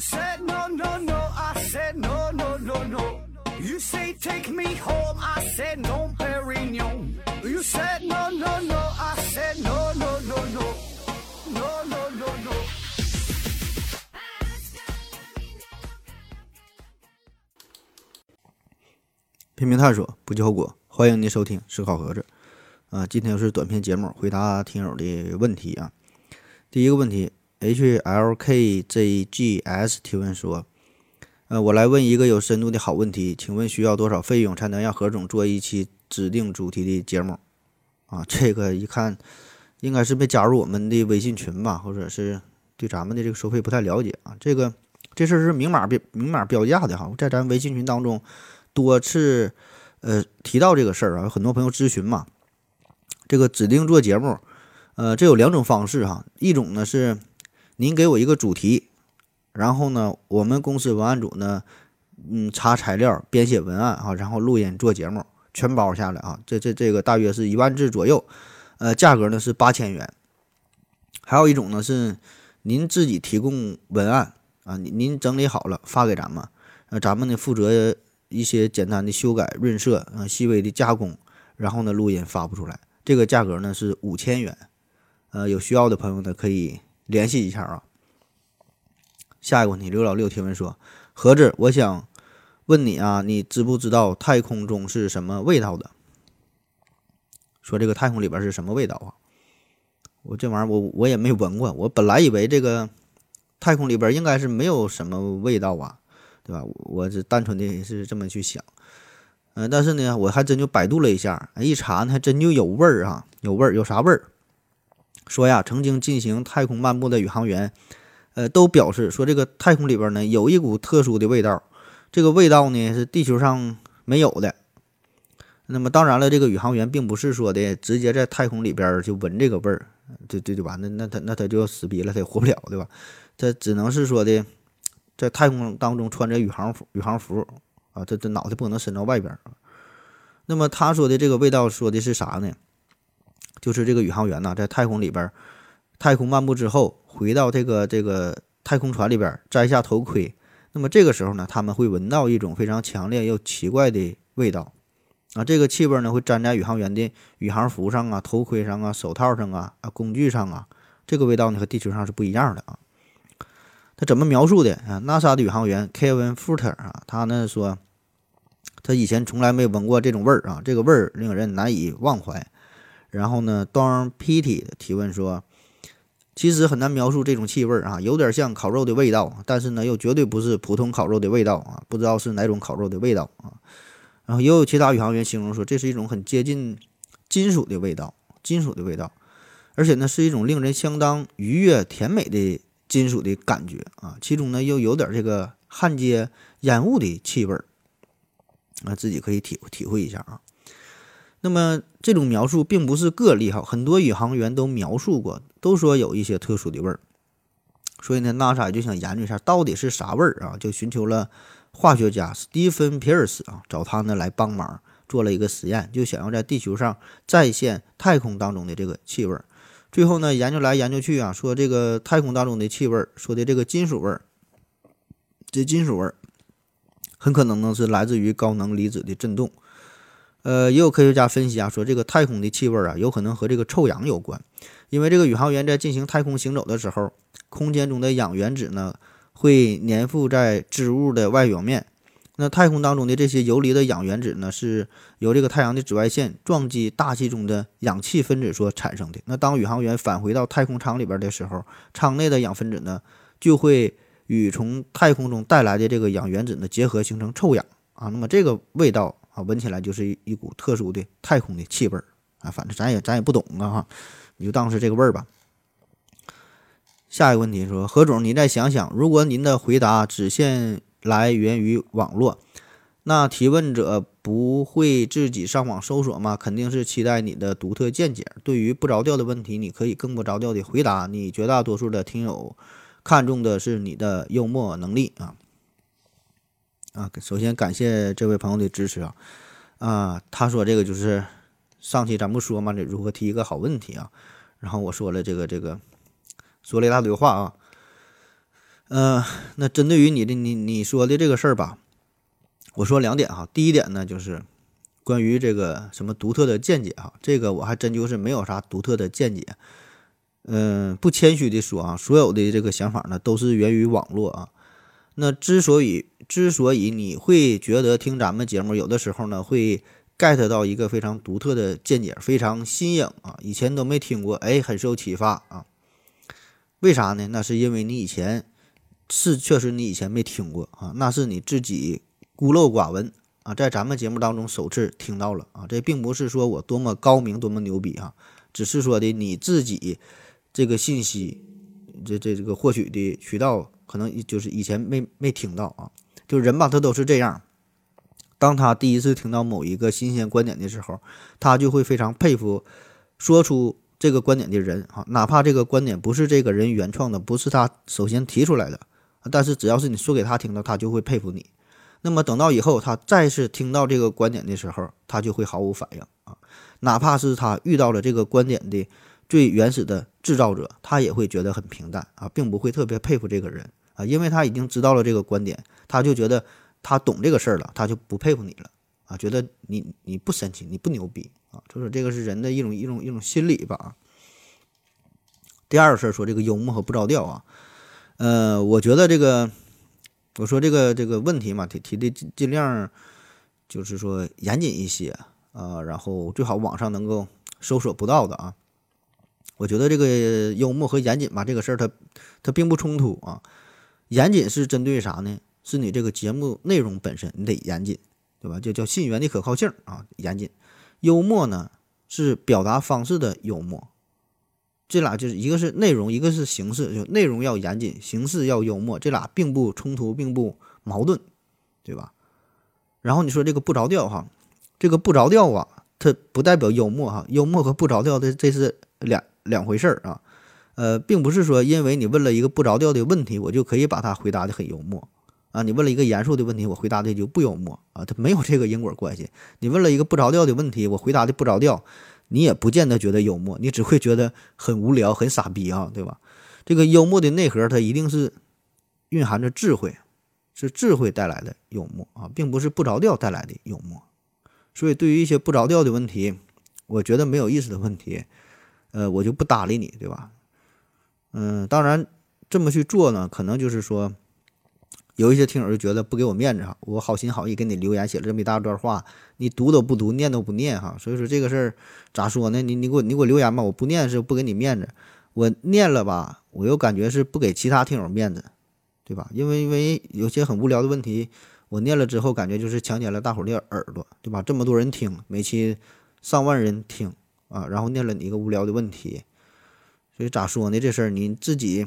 said no no no, I said no no no no. You say take me home, I said no, Perignon. You said no no no, I said no no no no, no no no no. 拼命探索，不计后果。欢迎您收听《思考盒子》啊，今天又是短篇节目，回答听友的问题啊。第一个问题，HLKJGS 提问说：呃，我来问一个有深度的好问题，请问需要多少费用才能让何总做一期指定主题的节目？啊，这个一看应该是没加入我们的微信群吧，或者是对咱们的这个收费不太了解啊。这个这事儿是明码标明码标价的哈，在咱微信群当中。多次，呃，提到这个事儿啊，有很多朋友咨询嘛。这个指定做节目，呃，这有两种方式哈。一种呢是您给我一个主题，然后呢，我们公司文案组呢，嗯，查材料、编写文案啊，然后录音做节目，全包下来啊。这这这个大约是一万字左右，呃，价格呢是八千元。还有一种呢是您自己提供文案啊，您您整理好了发给咱们，呃，咱们呢负责。一些简单的修改、润色，啊，细微的加工，然后呢，录音发布出来，这个价格呢是五千元，呃，有需要的朋友呢可以联系一下啊。下一个问题，刘老六提问说：盒子，我想问你啊，你知不知道太空中是什么味道的？说这个太空里边是什么味道啊？我这玩意儿我我也没闻过，我本来以为这个太空里边应该是没有什么味道啊。对吧？我是单纯的是这么去想，嗯，但是呢，我还真就百度了一下，一查，还真就有味儿啊，有味儿，有啥味儿？说呀，曾经进行太空漫步的宇航员，呃，都表示说这个太空里边呢有一股特殊的味道，这个味道呢是地球上没有的。那么当然了，这个宇航员并不是说的直接在太空里边就闻这个味儿，对对对吧？那那他那他就要死逼了，他也活不了，对吧？他只能是说的。在太空当中穿着宇航服，宇航服啊，这这脑袋不能伸到外边。那么他说的这个味道说的是啥呢？就是这个宇航员呢，在太空里边，太空漫步之后，回到这个这个太空船里边，摘下头盔。那么这个时候呢，他们会闻到一种非常强烈又奇怪的味道啊。这个气味呢，会粘在宇航员的宇航服上啊、头盔上啊、手套上啊、啊工具上啊。这个味道呢，和地球上是不一样的啊。他怎么描述的啊？NASA 的宇航员 Kevin Futter 啊，他呢说，他以前从来没闻过这种味儿啊，这个味儿令人难以忘怀。然后呢，Don Petty 提问说，其实很难描述这种气味啊，有点像烤肉的味道，但是呢，又绝对不是普通烤肉的味道啊，不知道是哪种烤肉的味道啊。然后也有其他宇航员形容说，这是一种很接近金属的味道，金属的味道，而且呢，是一种令人相当愉悦、甜美的。金属的感觉啊，其中呢又有点这个焊接烟雾的气味儿，啊，自己可以体体会一下啊。那么这种描述并不是个例哈，很多宇航员都描述过，都说有一些特殊的味儿。所以呢，NASA 就想研究一下到底是啥味儿啊，就寻求了化学家斯蒂芬皮尔斯啊，找他呢来帮忙做了一个实验，就想要在地球上再现太空当中的这个气味。最后呢，研究来研究去啊，说这个太空当中的气味，说的这个金属味儿，这金属味儿很可能呢是来自于高能离子的震动。呃，也有科学家分析啊，说这个太空的气味啊，有可能和这个臭氧有关，因为这个宇航员在进行太空行走的时候，空间中的氧原子呢会粘附在织物的外表面。那太空当中的这些游离的氧原子呢，是由这个太阳的紫外线撞击大气中的氧气分子所产生的。那当宇航员返回到太空舱里边的时候，舱内的氧分子呢，就会与从太空中带来的这个氧原子呢结合，形成臭氧啊。那么这个味道啊，闻起来就是一股特殊的太空的气味儿啊。反正咱也咱也不懂啊哈，你就当是这个味儿吧。下一个问题说，何总，你再想想，如果您的回答只限。来源于网络，那提问者不会自己上网搜索吗？肯定是期待你的独特见解。对于不着调的问题，你可以更不着调的回答。你绝大多数的听友看重的是你的幽默能力啊啊！首先感谢这位朋友的支持啊啊！他说这个就是上期咱不说嘛，这如何提一个好问题啊？然后我说了这个这个说了一大堆话啊。呃，那针对于你的你你说的这个事儿吧，我说两点哈。第一点呢，就是关于这个什么独特的见解哈，这个我还真就是没有啥独特的见解。嗯，不谦虚的说啊，所有的这个想法呢，都是源于网络啊。那之所以之所以你会觉得听咱们节目有的时候呢，会 get 到一个非常独特的见解，非常新颖啊，以前都没听过，哎，很受启发啊。为啥呢？那是因为你以前是确实你以前没听过啊，那是你自己孤陋寡闻啊，在咱们节目当中首次听到了啊。这并不是说我多么高明、多么牛逼啊，只是说的你自己。这个信息，这这这个获取的渠道可能就是以前没没听到啊，就人吧，他都是这样。当他第一次听到某一个新鲜观点的时候，他就会非常佩服说出这个观点的人啊，哪怕这个观点不是这个人原创的，不是他首先提出来的，但是只要是你说给他听的，他就会佩服你。那么等到以后他再次听到这个观点的时候，他就会毫无反应啊，哪怕是他遇到了这个观点的。最原始的制造者，他也会觉得很平淡啊，并不会特别佩服这个人啊，因为他已经知道了这个观点，他就觉得他懂这个事儿了，他就不佩服你了啊，觉得你你不神奇，你不牛逼啊，就是这个是人的一种一种一种心理吧。第二个事儿说这个幽默和不着调啊，呃，我觉得这个我说这个这个问题嘛，提提的尽尽量就是说严谨一些啊，然后最好网上能够搜索不到的啊。我觉得这个幽默和严谨吧，这个事儿它它并不冲突啊。严谨是针对啥呢？是你这个节目内容本身，你得严谨，对吧？就叫信源的可靠性啊，严谨。幽默呢是表达方式的幽默，这俩就是一个是内容，一个是形式，就内容要严谨，形式要幽默，这俩并不冲突，并不矛盾，对吧？然后你说这个不着调哈，这个不着调啊，它不代表幽默哈，幽默和不着调的这是两。两回事儿啊，呃，并不是说因为你问了一个不着调的问题，我就可以把它回答的很幽默啊。你问了一个严肃的问题，我回答的就不幽默啊。它没有这个因果关系。你问了一个不着调的问题，我回答的不着调，你也不见得觉得幽默，你只会觉得很无聊、很傻逼啊，对吧？这个幽默的内核，它一定是蕴含着智慧，是智慧带来的幽默啊，并不是不着调带来的幽默。所以，对于一些不着调的问题，我觉得没有意思的问题。呃，我就不搭理你，对吧？嗯，当然这么去做呢，可能就是说，有一些听友就觉得不给我面子哈，我好心好意给你留言写了这么一大段话，你读都不读，念都不念哈，所以说这个事儿咋说呢？你你给我你给我留言吧，我不念是不给你面子，我念了吧，我又感觉是不给其他听友面子，对吧？因为因为有些很无聊的问题，我念了之后感觉就是强奸了大伙儿的耳朵，对吧？这么多人听，每期上万人听。啊，然后念了你一个无聊的问题，所以咋说呢？这事儿你自己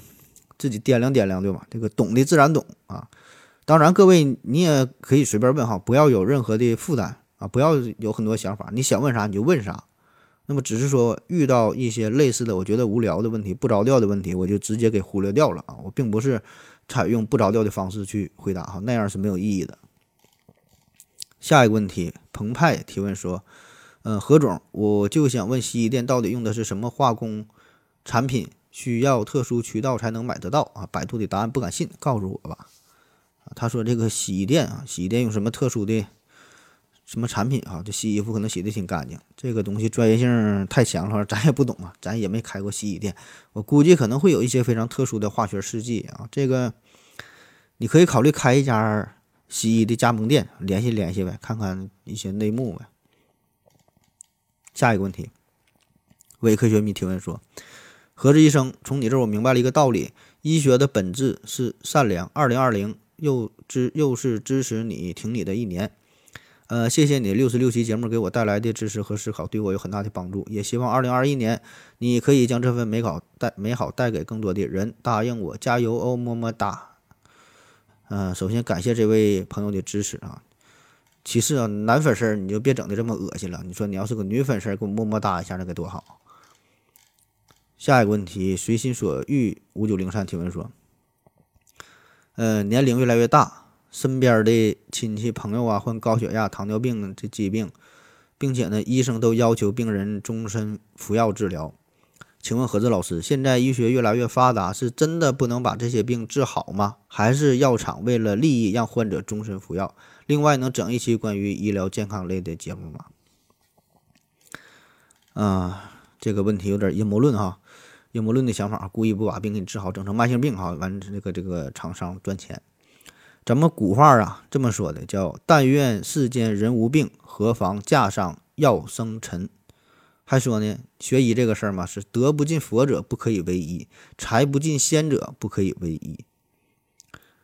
自己掂量掂量，对吧？这个懂的自然懂啊。当然，各位你也可以随便问哈，不要有任何的负担啊，不要有很多想法，你想问啥你就问啥。那么只是说遇到一些类似的，我觉得无聊的问题、不着调的问题，我就直接给忽略掉了啊。我并不是采用不着调的方式去回答哈，那样是没有意义的。下一个问题，澎湃提问说。嗯，何总，我就想问洗衣店到底用的是什么化工产品？需要特殊渠道才能买得到啊？百度的答案不敢信，告诉我吧。啊，他说这个洗衣店啊，洗衣店用什么特殊的什么产品啊？这洗衣服可能洗的挺干净，这个东西专业性太强了，咱也不懂啊，咱也没开过洗衣店，我估计可能会有一些非常特殊的化学试剂啊。这个你可以考虑开一家洗衣的加盟店，联系联系呗，看看一些内幕呗。下一个问题，伪科学迷提问说：“何子医生，从你这儿我明白了一个道理，医学的本质是善良。二零二零又支又是支持你挺你的一年，呃，谢谢你六十六期节目给我带来的知识和思考，对我有很大的帮助。也希望二零二一年你可以将这份美好带美好带给更多的人。答应我，加油哦，么么哒。嗯，首先感谢这位朋友的支持啊。”其次啊，男粉丝你就别整的这么恶心了。你说你要是个女粉丝，给我么么哒一下，那该多好。下一个问题，随心所欲五九零三提问说：，呃，年龄越来越大，身边的亲戚朋友啊患高血压、糖尿病这疾病，并且呢，医生都要求病人终身服药治疗。请问何子老师，现在医学越来越发达，是真的不能把这些病治好吗？还是药厂为了利益让患者终身服药？另外，能整一期关于医疗健康类的节目吗？啊，这个问题有点阴谋论哈，阴谋论的想法，故意不把病给你治好，整成慢性病哈，完这个这个厂商赚钱。咱们古话啊这么说的，叫“但愿世间人无病，何妨架上药生尘”。还说呢，学医这个事儿嘛，是德不进佛者不可以为医，财不进仙者不可以为医。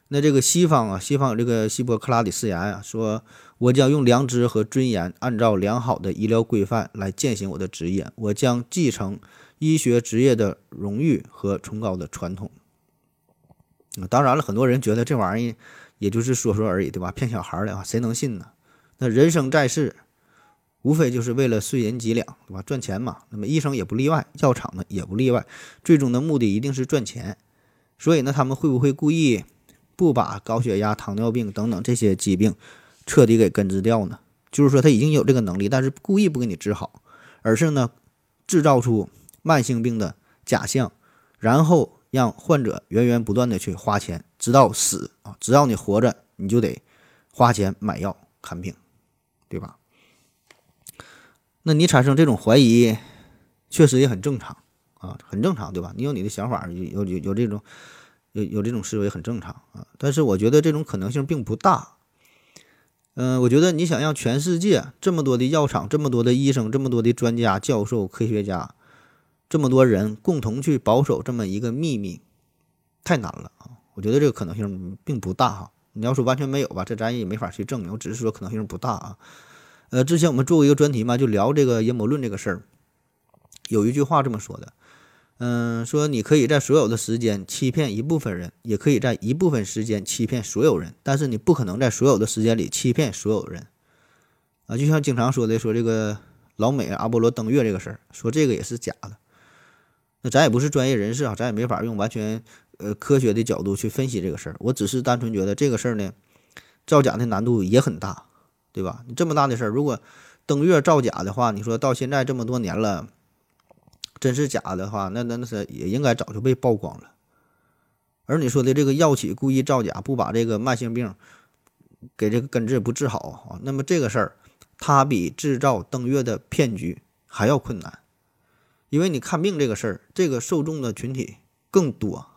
那这个西方啊，西方有这个希波克拉底誓言啊，说我将用良知和尊严，按照良好的医疗规范来践行我的职业，我将继承医学职业的荣誉和崇高的传统。当然了，很多人觉得这玩意儿也就是说说而已，对吧？骗小孩的啊，谁能信呢？那人生在世。无非就是为了碎银几两，对吧？赚钱嘛。那么医生也不例外，药厂呢也不例外。最终的目的一定是赚钱。所以呢，他们会不会故意不把高血压、糖尿病等等这些疾病彻底给根治掉呢？就是说他已经有这个能力，但是故意不给你治好，而是呢制造出慢性病的假象，然后让患者源源不断的去花钱，直到死啊！只要你活着，你就得花钱买药看病，对吧？那你产生这种怀疑，确实也很正常啊，很正常，对吧？你有你的想法，有有有这种有有这种思维很正常啊。但是我觉得这种可能性并不大。嗯，我觉得你想让全世界这么多的药厂、这么多的医生、这么多的专家、教授、科学家，这么多人共同去保守这么一个秘密，太难了啊！我觉得这个可能性并不大哈。你要说完全没有吧，这咱也没法去证明。我只是说可能性不大啊。呃，之前我们做过一个专题嘛，就聊这个阴谋论这个事儿。有一句话这么说的，嗯，说你可以在所有的时间欺骗一部分人，也可以在一部分时间欺骗所有人，但是你不可能在所有的时间里欺骗所有人。啊，就像经常说的，说这个老美阿波罗登月这个事儿，说这个也是假的。那咱也不是专业人士啊，咱也没法用完全呃科学的角度去分析这个事儿。我只是单纯觉得这个事儿呢，造假的难度也很大。对吧？你这么大的事儿，如果登月造假的话，你说到现在这么多年了，真是假的话，那那那是也应该早就被曝光了。而你说的这个药企故意造假，不把这个慢性病给这个根治不治好啊，那么这个事儿，它比制造登月的骗局还要困难，因为你看病这个事儿，这个受众的群体更多，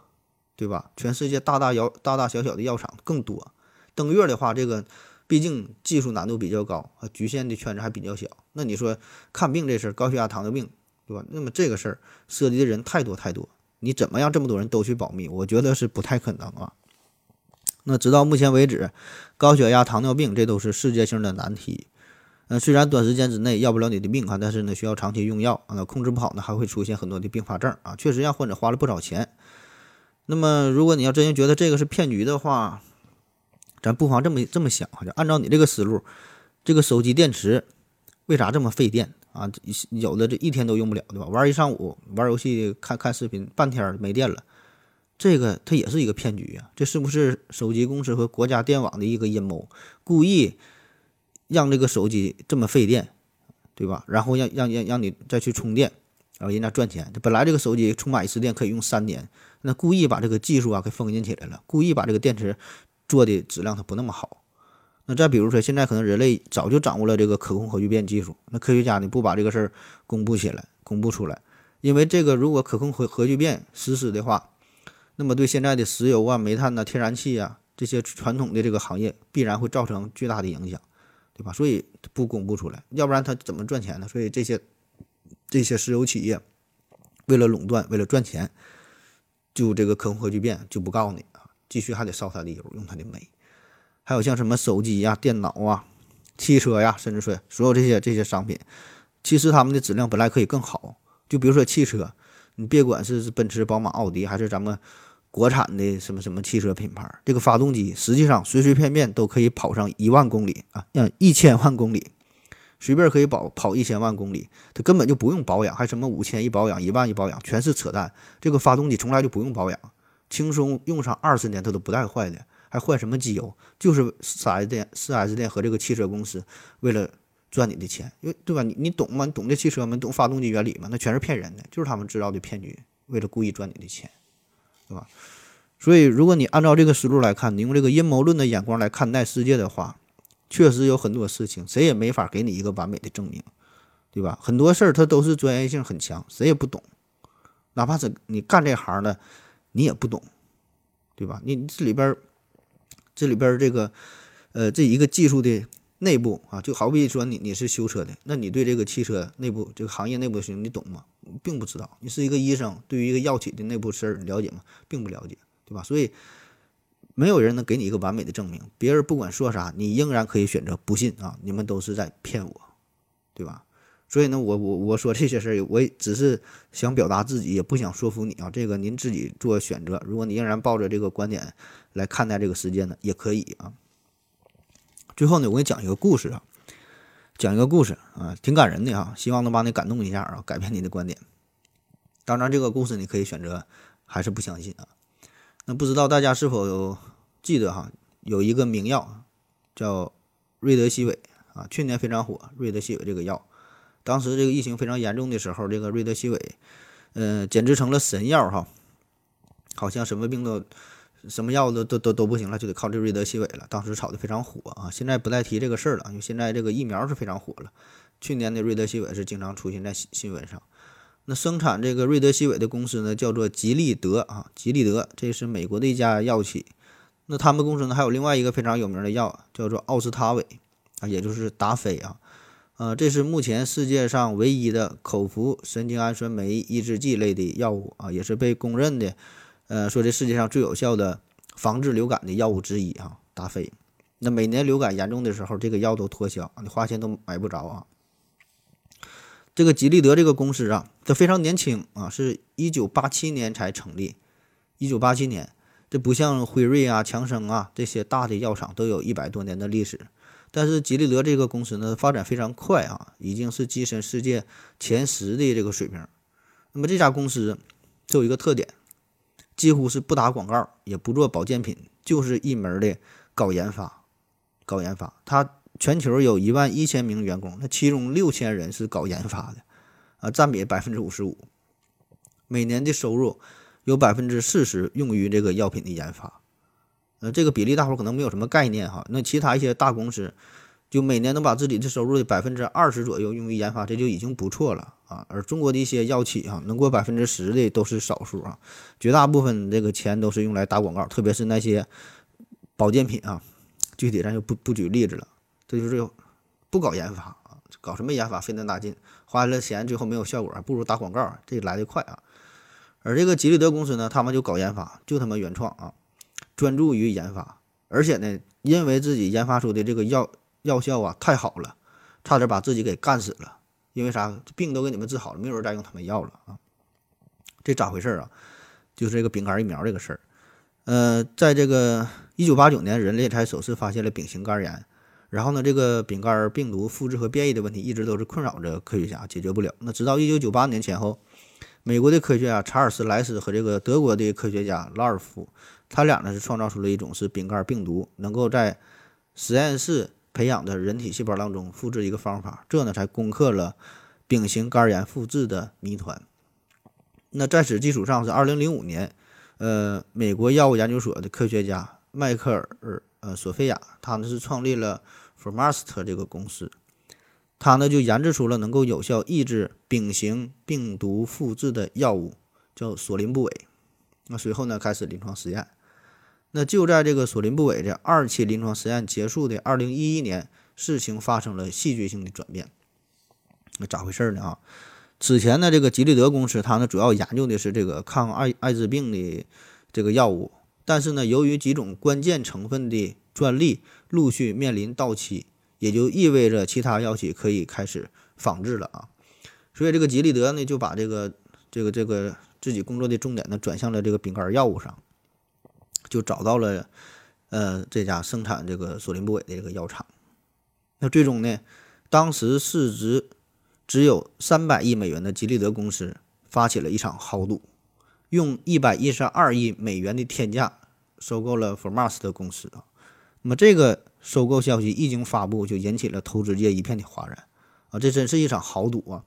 对吧？全世界大大药大大小小的药厂更多，登月的话，这个。毕竟技术难度比较高，局限的圈子还比较小。那你说看病这事儿，高血压、糖尿病，对吧？那么这个事儿涉及的人太多太多，你怎么样这么多人都去保密？我觉得是不太可能啊。那直到目前为止，高血压、糖尿病这都是世界性的难题。嗯，虽然短时间之内要不了你的命啊，但是呢需要长期用药啊，控制不好呢还会出现很多的并发症啊，确实让患者花了不少钱。那么如果你要真心觉得这个是骗局的话，咱不妨这么这么想哈，就按照你这个思路，这个手机电池为啥这么费电啊？有的这一天都用不了，对吧？玩一上午，玩游戏、看看视频，半天没电了，这个它也是一个骗局啊！这是不是手机公司和国家电网的一个阴谋，故意让这个手机这么费电，对吧？然后让让让让你再去充电，然后人家赚钱。本来这个手机充满一次电可以用三年，那故意把这个技术啊给封禁起来了，故意把这个电池。做的质量它不那么好，那再比如说，现在可能人类早就掌握了这个可控核聚变技术，那科学家呢不把这个事儿公布起来，公布出来，因为这个如果可控核核聚变实施的话，那么对现在的石油啊、煤炭呐、天然气啊这些传统的这个行业必然会造成巨大的影响，对吧？所以不公布出来，要不然他怎么赚钱呢？所以这些这些石油企业为了垄断，为了赚钱，就这个可控核聚变就不告诉你啊。继续还得烧它的油，用它的煤，还有像什么手机呀、电脑啊、汽车呀，甚至说所有这些这些商品，其实它们的质量本来可以更好。就比如说汽车，你别管是奔驰、宝马、奥迪，还是咱们国产的什么什么汽车品牌，这个发动机实际上随随便便都可以跑上一万公里啊，像一千万公里，随便可以跑跑一千万公里，它根本就不用保养，还什么五千一保养、一万一保养，全是扯淡。这个发动机从来就不用保养。轻松用上二十年，它都不带坏的，还换什么机油？就是四 S 店、四 S 店和这个汽车公司为了赚你的钱，因为对吧？你你懂吗？你懂这汽车吗？你懂发动机原理吗？那全是骗人的，就是他们制造的骗局，为了故意赚你的钱，对吧？所以，如果你按照这个思路来看，你用这个阴谋论的眼光来看待世界的话，确实有很多事情谁也没法给你一个完美的证明，对吧？很多事儿它都是专业性很强，谁也不懂，哪怕是你干这行的，你也不懂，对吧？你这里边，这里边这个，呃，这一个技术的。内部啊，就好比说你你是修车的，那你对这个汽车内部这个行业内部的事情你懂吗？并不知道。你是一个医生，对于一个药企的内部事儿了解吗？并不了解，对吧？所以没有人能给你一个完美的证明。别人不管说啥，你仍然可以选择不信啊！你们都是在骗我，对吧？所以呢，我我我说这些事儿，我只是想表达自己，也不想说服你啊。这个您自己做选择。如果你仍然抱着这个观点来看待这个世界呢，也可以啊。最后呢，我给你讲一个故事啊，讲一个故事啊，挺感人的哈，希望能把你感动一下啊，改变你的观点。当然，这个故事你可以选择还是不相信啊。那不知道大家是否有记得哈，有一个名药叫瑞德西韦啊，去年非常火，瑞德西韦这个药，当时这个疫情非常严重的时候，这个瑞德西韦，嗯，简直成了神药哈，好像什么病都。什么药都都都都不行了，就得靠这瑞德西韦了。当时炒的非常火啊，现在不再提这个事儿了，因为现在这个疫苗是非常火了。去年的瑞德西韦是经常出现在新新闻上。那生产这个瑞德西韦的公司呢，叫做吉利德啊，吉利德这是美国的一家药企。那他们公司呢，还有另外一个非常有名的药，叫做奥司他韦啊，也就是达菲啊，呃，这是目前世界上唯一的口服神经氨酸酶抑制剂类的药物啊，也是被公认的。呃，说这世界上最有效的防治流感的药物之一啊，达菲。那每年流感严重的时候，这个药都脱销，你花钱都买不着啊。这个吉利德这个公司啊，它非常年轻啊，是一九八七年才成立。一九八七年，这不像辉瑞啊、强生啊这些大的药厂都有一百多年的历史，但是吉利德这个公司呢，发展非常快啊，已经是跻身世界前十的这个水平。那么这家公司就有一个特点。几乎是不打广告，也不做保健品，就是一门的搞研发，搞研发。他全球有一万一千名员工，那其中六千人是搞研发的，啊，占比百分之五十五。每年的收入有百分之四十用于这个药品的研发，呃，这个比例大伙可能没有什么概念哈。那其他一些大公司。就每年能把自己的收入的百分之二十左右用于研发，这就已经不错了啊。而中国的一些药企啊，能过百分之十的都是少数啊，绝大部分这个钱都是用来打广告，特别是那些保健品啊。具体咱就不不举例子了，这就是不搞研发啊，搞什么研发费那大劲，花了钱最后没有效果，还不如打广告，这来的快啊。而这个吉利德公司呢，他们就搞研发，就他妈原创啊，专注于研发，而且呢，因为自己研发出的这个药。药效啊太好了，差点把自己给干死了。因为啥？病都给你们治好了，没有人再用他们药了啊！这咋回事啊？就是这个丙肝疫苗这个事儿。呃，在这个一九八九年，人类才首次发现了丙型肝炎。然后呢，这个丙肝病毒复制和变异的问题一直都是困扰着科学家，解决不了。那直到一九九八年前后，美国的科学家查尔斯莱斯和这个德国的科学家劳尔夫，他俩呢是创造出了一种是丙肝病毒，能够在实验室。培养的人体细胞当中复制一个方法，这呢才攻克了丙型肝炎复制的谜团。那在此基础上，是二零零五年，呃，美国药物研究所的科学家迈克尔呃索菲亚，他呢是创立了 Formast 这个公司，他呢就研制出了能够有效抑制丙型病毒复制的药物，叫索林布韦。那随后呢开始临床实验。那就在这个索林布韦的二期临床实验结束的二零一一年，事情发生了戏剧性的转变。那咋回事呢？啊，此前呢，这个吉利德公司它呢主要研究的是这个抗艾艾滋病的这个药物，但是呢，由于几种关键成分的专利陆续面临到期，也就意味着其他药企可以开始仿制了啊。所以这个吉利德呢就把这个这个这个自己工作的重点呢转向了这个丙肝药物上。就找到了，呃，这家生产这个索林布韦的这个药厂。那最终呢，当时市值只有三百亿美元的吉利德公司发起了一场豪赌，用一百一十二亿美元的天价收购了 Formas 的公司啊。那么这个收购消息一经发布，就引起了投资界一片的哗然啊！这真是一场豪赌啊！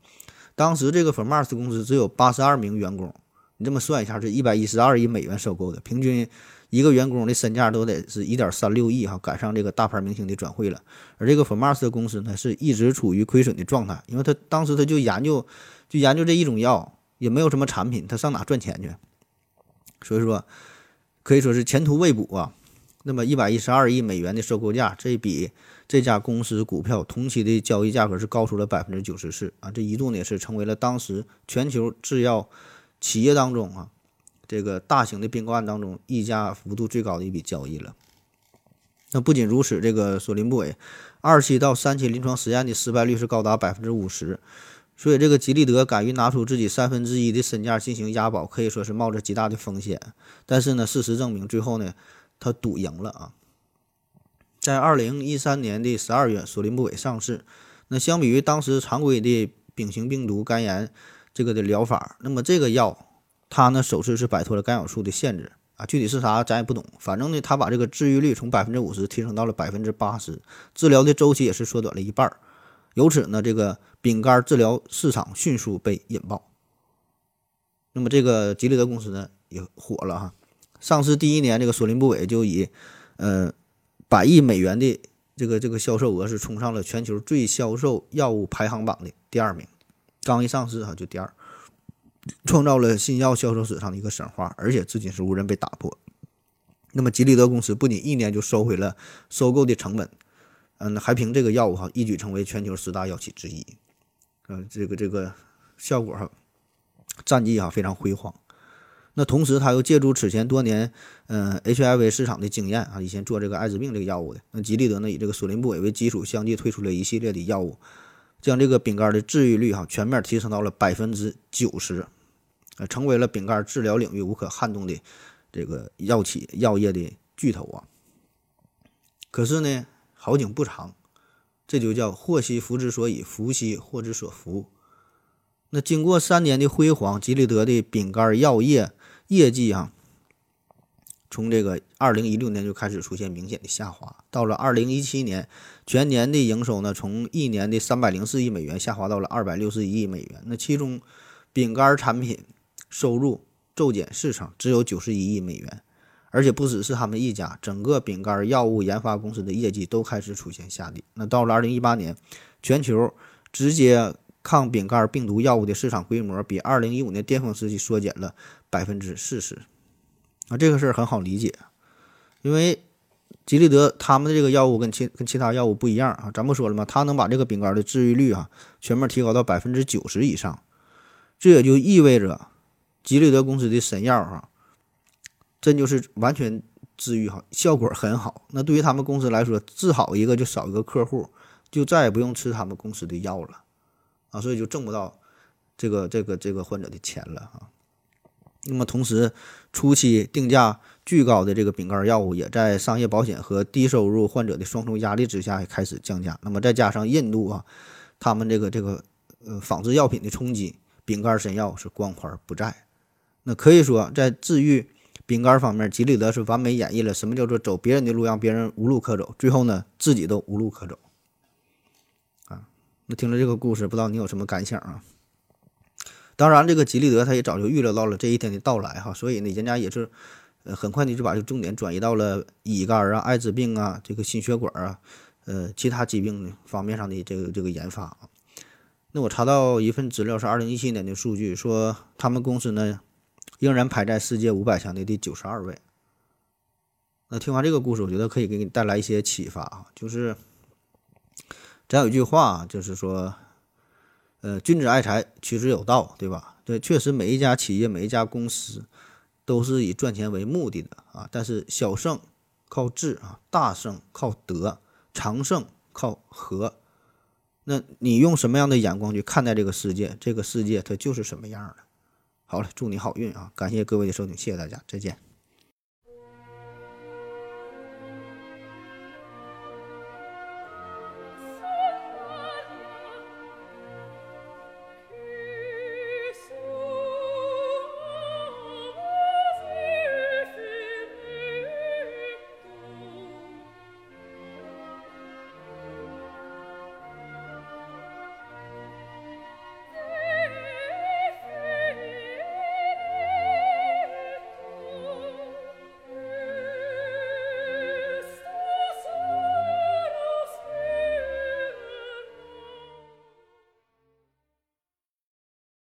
当时这个 Formas 公司只有八十二名员工，你这么算一下，是一百一十二亿美元收购的，平均一个员工的身价都得是一点三六亿哈，赶上这个大牌明星的转会了。而这个 Formas 公司呢，是一直处于亏损的状态，因为他当时他就研究就研究这一种药，也没有什么产品，他上哪赚钱去？所以说可以说是前途未卜啊。那么一百一十二亿美元的收购价，这比这家公司股票同期的交易价格是高出了百分之九十四啊！这一度呢是成为了当时全球制药企业当中啊这个大型的并购案当中溢价幅度最高的一笔交易了。那不仅如此，这个索林布韦二期到三期临床实验的失败率是高达百分之五十，所以这个吉利德敢于拿出自己三分之一的身价进行押宝，可以说是冒着极大的风险。但是呢，事实证明最后呢。他赌赢了啊！在二零一三年的十二月，索林布韦上市。那相比于当时常规的丙型病毒肝炎这个的疗法，那么这个药它呢首次是摆脱了干扰素的限制啊。具体是啥咱也不懂，反正呢它把这个治愈率从百分之五十提升到了百分之八十，治疗的周期也是缩短了一半儿。由此呢，这个丙肝治疗市场迅速被引爆。那么这个吉利德公司呢也火了哈。上市第一年，这个索林布韦就以，呃，百亿美元的这个这个销售额是冲上了全球最销售药物排行榜的第二名。刚一上市哈就第二，创造了新药销售史上的一个神话，而且至今是无人被打破。那么吉利德公司不仅一年就收回了收购的成本，嗯，还凭这个药物哈一举成为全球十大药企之一，嗯，这个这个效果哈，战绩哈非常辉煌。那同时，他又借助此前多年，嗯，HIV 市场的经验啊，以前做这个艾滋病这个药物的，那吉利德呢以这个索林布韦为基础，相继推出了一系列的药物，将这个丙肝的治愈率哈全面提升到了百分之九十，呃，成为了丙肝治疗领域无可撼动的这个药企药业的巨头啊。可是呢，好景不长，这就叫祸兮福之所以，福兮祸之所伏。那经过三年的辉煌，吉利德的丙肝药业。业绩啊，从这个二零一六年就开始出现明显的下滑，到了二零一七年，全年的营收呢，从一年的三百零四亿美元下滑到了二百六十一亿美元。那其中，饼干产品收入骤减四成，只有九十一亿美元。而且不只是他们一家，整个饼干药物研发公司的业绩都开始出现下跌。那到了二零一八年，全球直接抗饼干病毒药物的市场规模比二零一五年巅峰时期缩减了百分之四十，啊，这个事儿很好理解，因为吉利德他们的这个药物跟其跟其他药物不一样啊，咱不说了吗？他能把这个饼干的治愈率啊全面提高到百分之九十以上，这也就意味着吉利德公司的神药啊，真就是完全治愈好，效果很好。那对于他们公司来说，治好一个就少一个客户，就再也不用吃他们公司的药了。啊，所以就挣不到这个这个这个患者的钱了啊。那么同时，初期定价巨高的这个丙肝药物，也在商业保险和低收入患者的双重压力之下开始降价。那么再加上印度啊，他们这个这个呃仿制药品的冲击，丙肝神药是光环不再。那可以说，在治愈丙肝方面，吉利德是完美演绎了什么叫做走别人的路，让别人无路可走，最后呢，自己都无路可走。啊那听了这个故事，不知道你有什么感想啊？当然，这个吉利德他也早就预料到了这一天的到来哈，所以呢，人家也是呃很快的就把这个重点转移到了乙肝啊、艾滋病啊、这个心血管啊、呃其他疾病方面上的这个这个研发啊。那我查到一份资料是二零一七年的数据，说他们公司呢仍然排在世界五百强的第九十二位。那听完这个故事，我觉得可以给你带来一些启发啊，就是。咱有一句话，就是说，呃，君子爱财，取之有道，对吧？对，确实每一家企业、每一家公司都是以赚钱为目的的啊。但是小胜靠智啊，大胜靠德，长胜靠和。那你用什么样的眼光去看待这个世界？这个世界它就是什么样的。好了，祝你好运啊！感谢各位的收听，谢谢大家，再见。